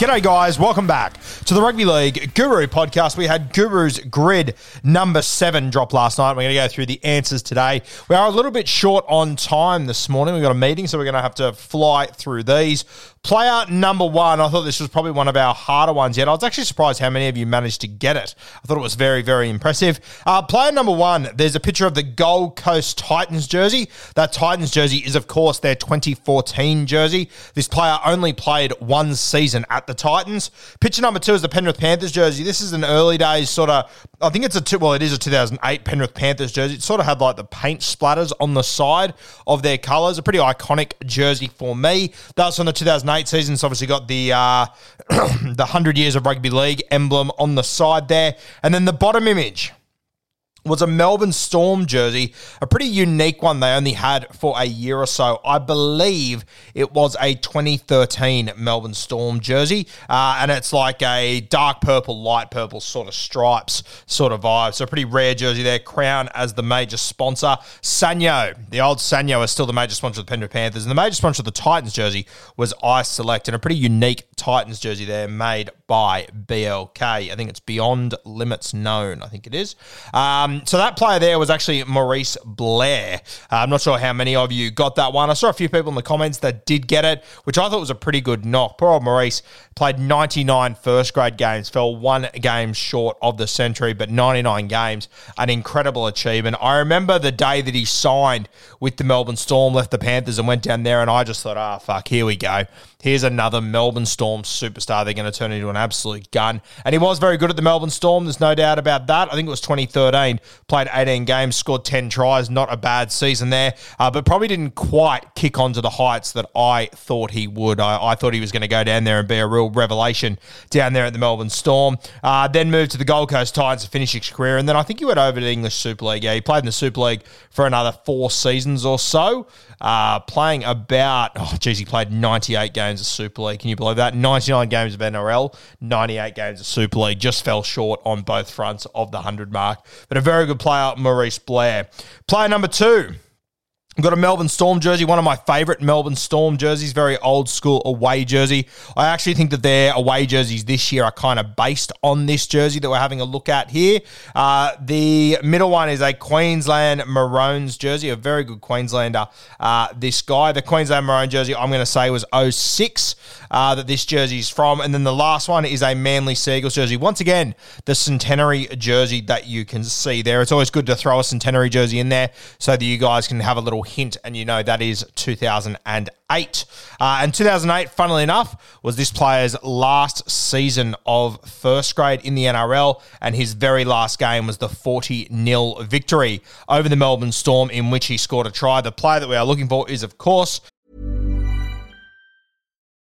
G'day, guys. Welcome back to the Rugby League Guru podcast. We had Guru's Grid number seven drop last night. We're going to go through the answers today. We are a little bit short on time this morning. We've got a meeting, so we're going to have to fly through these. Player number one, I thought this was probably one of our harder ones yet. I was actually surprised how many of you managed to get it. I thought it was very, very impressive. Uh, player number one, there's a picture of the Gold Coast Titans jersey. That Titans jersey is, of course, their 2014 jersey. This player only played one season at the Titans. Picture number two is the Penrith Panthers jersey. This is an early days sort of, I think it's a, well, it is a 2008 Penrith Panthers jersey. It sort of had like the paint splatters on the side of their colours. A pretty iconic jersey for me. That's from the 2008 season. It's obviously got the uh, the 100 years of rugby league emblem on the side there. And then the bottom image was a Melbourne Storm jersey, a pretty unique one they only had for a year or so. I believe it was a 2013 Melbourne Storm jersey, uh, and it's like a dark purple, light purple sort of stripes sort of vibe. So, pretty rare jersey there. Crown as the major sponsor. Sanyo, the old Sanyo, is still the major sponsor of the Penrith Panthers, and the major sponsor of the Titans jersey was iSelect, and a pretty unique Titans jersey there made by BLK. I think it's Beyond Limits Known, I think it is. Um, so that player there was actually Maurice Blair. Uh, I'm not sure how many of you got that one. I saw a few people in the comments that did get it, which I thought was a pretty good knock. Poor old Maurice played 99 first grade games, fell one game short of the century, but 99 games, an incredible achievement. I remember the day that he signed with the Melbourne Storm, left the Panthers and went down there, and I just thought, ah, fuck, here we go. Here's another Melbourne Storm superstar. They're going to turn into an absolute gun. And he was very good at the Melbourne Storm. There's no doubt about that. I think it was 2013. Played 18 games, scored 10 tries. Not a bad season there, uh, but probably didn't quite kick onto the heights that I thought he would. I, I thought he was going to go down there and be a real revelation down there at the Melbourne Storm. Uh, then moved to the Gold Coast Titans to finish his career. And then I think he went over to the English Super League. Yeah, he played in the Super League for another four seasons or so, uh, playing about, oh, geez, he played 98 games of Super League. Can you believe that? 99 games of NRL, 98 games of Super League. Just fell short on both fronts of the 100 mark. But a very good player, Maurice Blair. Player number two. I've got a Melbourne Storm jersey, one of my favourite Melbourne Storm jerseys, very old school away jersey. I actually think that their away jerseys this year are kind of based on this jersey that we're having a look at here. Uh, the middle one is a Queensland Maroons jersey, a very good Queenslander. Uh, this guy, the Queensland Maroon jersey, I'm going to say was 06 uh, that this jersey is from. And then the last one is a Manly Sea Eagles jersey. Once again, the centenary jersey that you can see there. It's always good to throw a centenary jersey in there so that you guys can have a little hint and you know that is 2008. Uh, and 2008, funnily enough, was this player's last season of first grade in the NRL, and his very last game was the 40 0 victory over the Melbourne Storm, in which he scored a try. The player that we are looking for is, of course,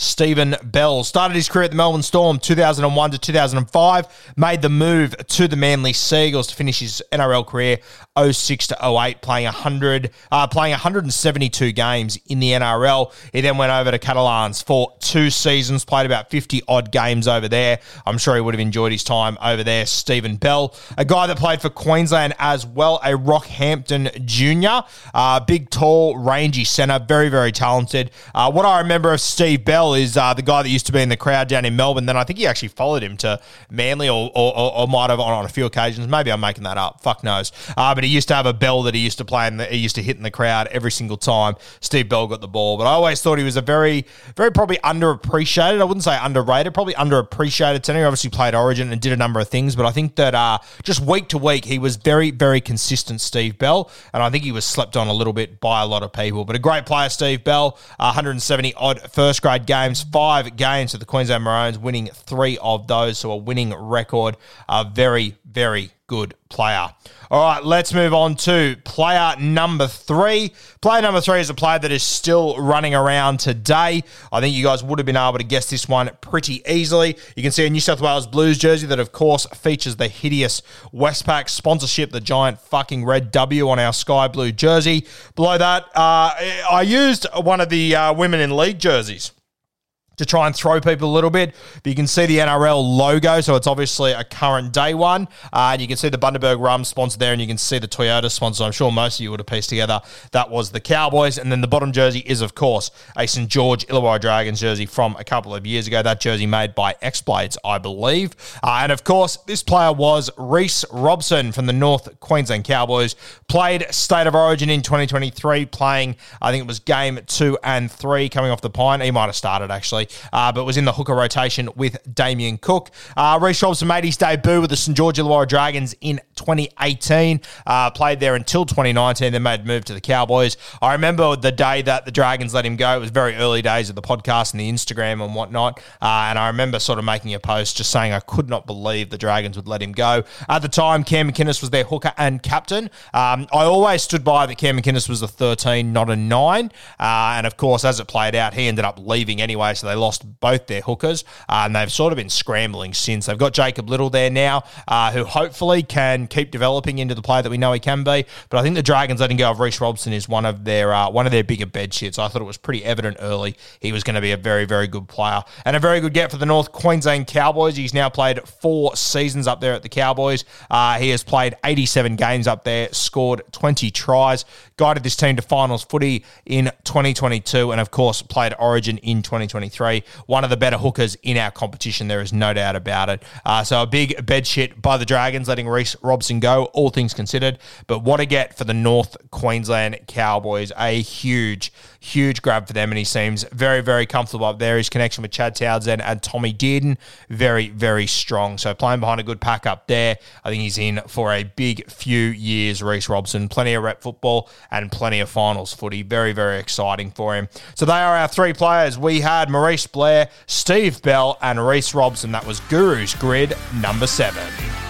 Stephen Bell started his career at the Melbourne Storm 2001 to 2005, made the move to the Manly Sea Eagles to finish his NRL career 06 to 08, playing 100, uh, playing 172 games in the NRL. He then went over to Catalans for two seasons, played about 50 odd games over there. I'm sure he would have enjoyed his time over there. Stephen Bell, a guy that played for Queensland as well, a Rockhampton junior, uh, big, tall, rangy centre, very, very talented. Uh, what I remember of Steve Bell is uh, the guy that used to be in the crowd down in Melbourne. Then I think he actually followed him to Manly or, or, or, or might have on, on a few occasions. Maybe I'm making that up. Fuck knows. Uh, but he used to have a bell that he used to play and he used to hit in the crowd every single time Steve Bell got the ball. But I always thought he was a very, very probably underappreciated. I wouldn't say underrated, probably underappreciated. He obviously played Origin and did a number of things, but I think that uh, just week to week he was very, very consistent. Steve Bell, and I think he was slept on a little bit by a lot of people. But a great player, Steve Bell. Uh, 170 odd first grade games, five games for the Queensland Maroons, winning three of those, so a winning record. A very, very good player. All right, let's move on to player number three. Player number three is a player that is still running around today. I think you guys would have been able to guess this one pretty easily. You can see a New South Wales Blues jersey that, of course, features the hideous Westpac sponsorship, the giant fucking red W on our sky blue jersey. Below that, uh, I used one of the uh, women in league jerseys to try and throw people a little bit. But you can see the NRL logo, so it's obviously a current day one. Uh, and you can see the Bundaberg Rum sponsor there, and you can see the Toyota sponsor. I'm sure most of you would have pieced together that was the Cowboys. And then the bottom jersey is, of course, a St. George Illawarra Dragons jersey from a couple of years ago. That jersey made by X Blades, I believe. Uh, and of course, this player was Reece Robson from the North Queensland Cowboys. Played State of Origin in 2023, playing, I think it was game two and three coming off the pine. He might have started actually uh, but was in the hooker rotation with Damien Cook. Uh, Reece Robson made his debut with the St. George Illawarra Dragons in 2018. Uh, played there until 2019, then made a move to the Cowboys. I remember the day that the Dragons let him go. It was very early days of the podcast and the Instagram and whatnot. Uh, and I remember sort of making a post just saying I could not believe the Dragons would let him go. At the time, Cam McInnes was their hooker and captain. Um, I always stood by that Cam McInnes was a 13, not a 9. Uh, and of course, as it played out, he ended up leaving anyway, so they lost both their hookers. Uh, and they've sort of been scrambling since. They've got Jacob Liddle there now, uh, who hopefully can keep developing into the player that we know he can be. But I think the Dragons letting go of Reece Robson is one of their uh, one of their bigger bed shits. I thought it was pretty evident early he was going to be a very very good player and a very good get for the North Queensland Cowboys. He's now played four seasons up there at the Cowboys. Uh, he has played 87 games up there, scored 20 tries, guided this team to finals footy in 2022, and of course played Origin in 2023. One of the better hookers in our competition. There is no doubt about it. Uh, so a big bed shit by the Dragons letting Reece Robson go, all things considered. But what a get for the North Queensland Cowboys. A huge, huge grab for them. And he seems very, very comfortable up there. His connection with Chad Townsend and Tommy Dearden, very, very strong. So playing behind a good pack up there, I think he's in for a big few years, Reece Robson. Plenty of rep football and plenty of finals footy. Very, very exciting for him. So they are our three players. We had Maurice Blair, Steve Bell, and Reece Robson. That was Guru's Grid number seven.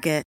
Target.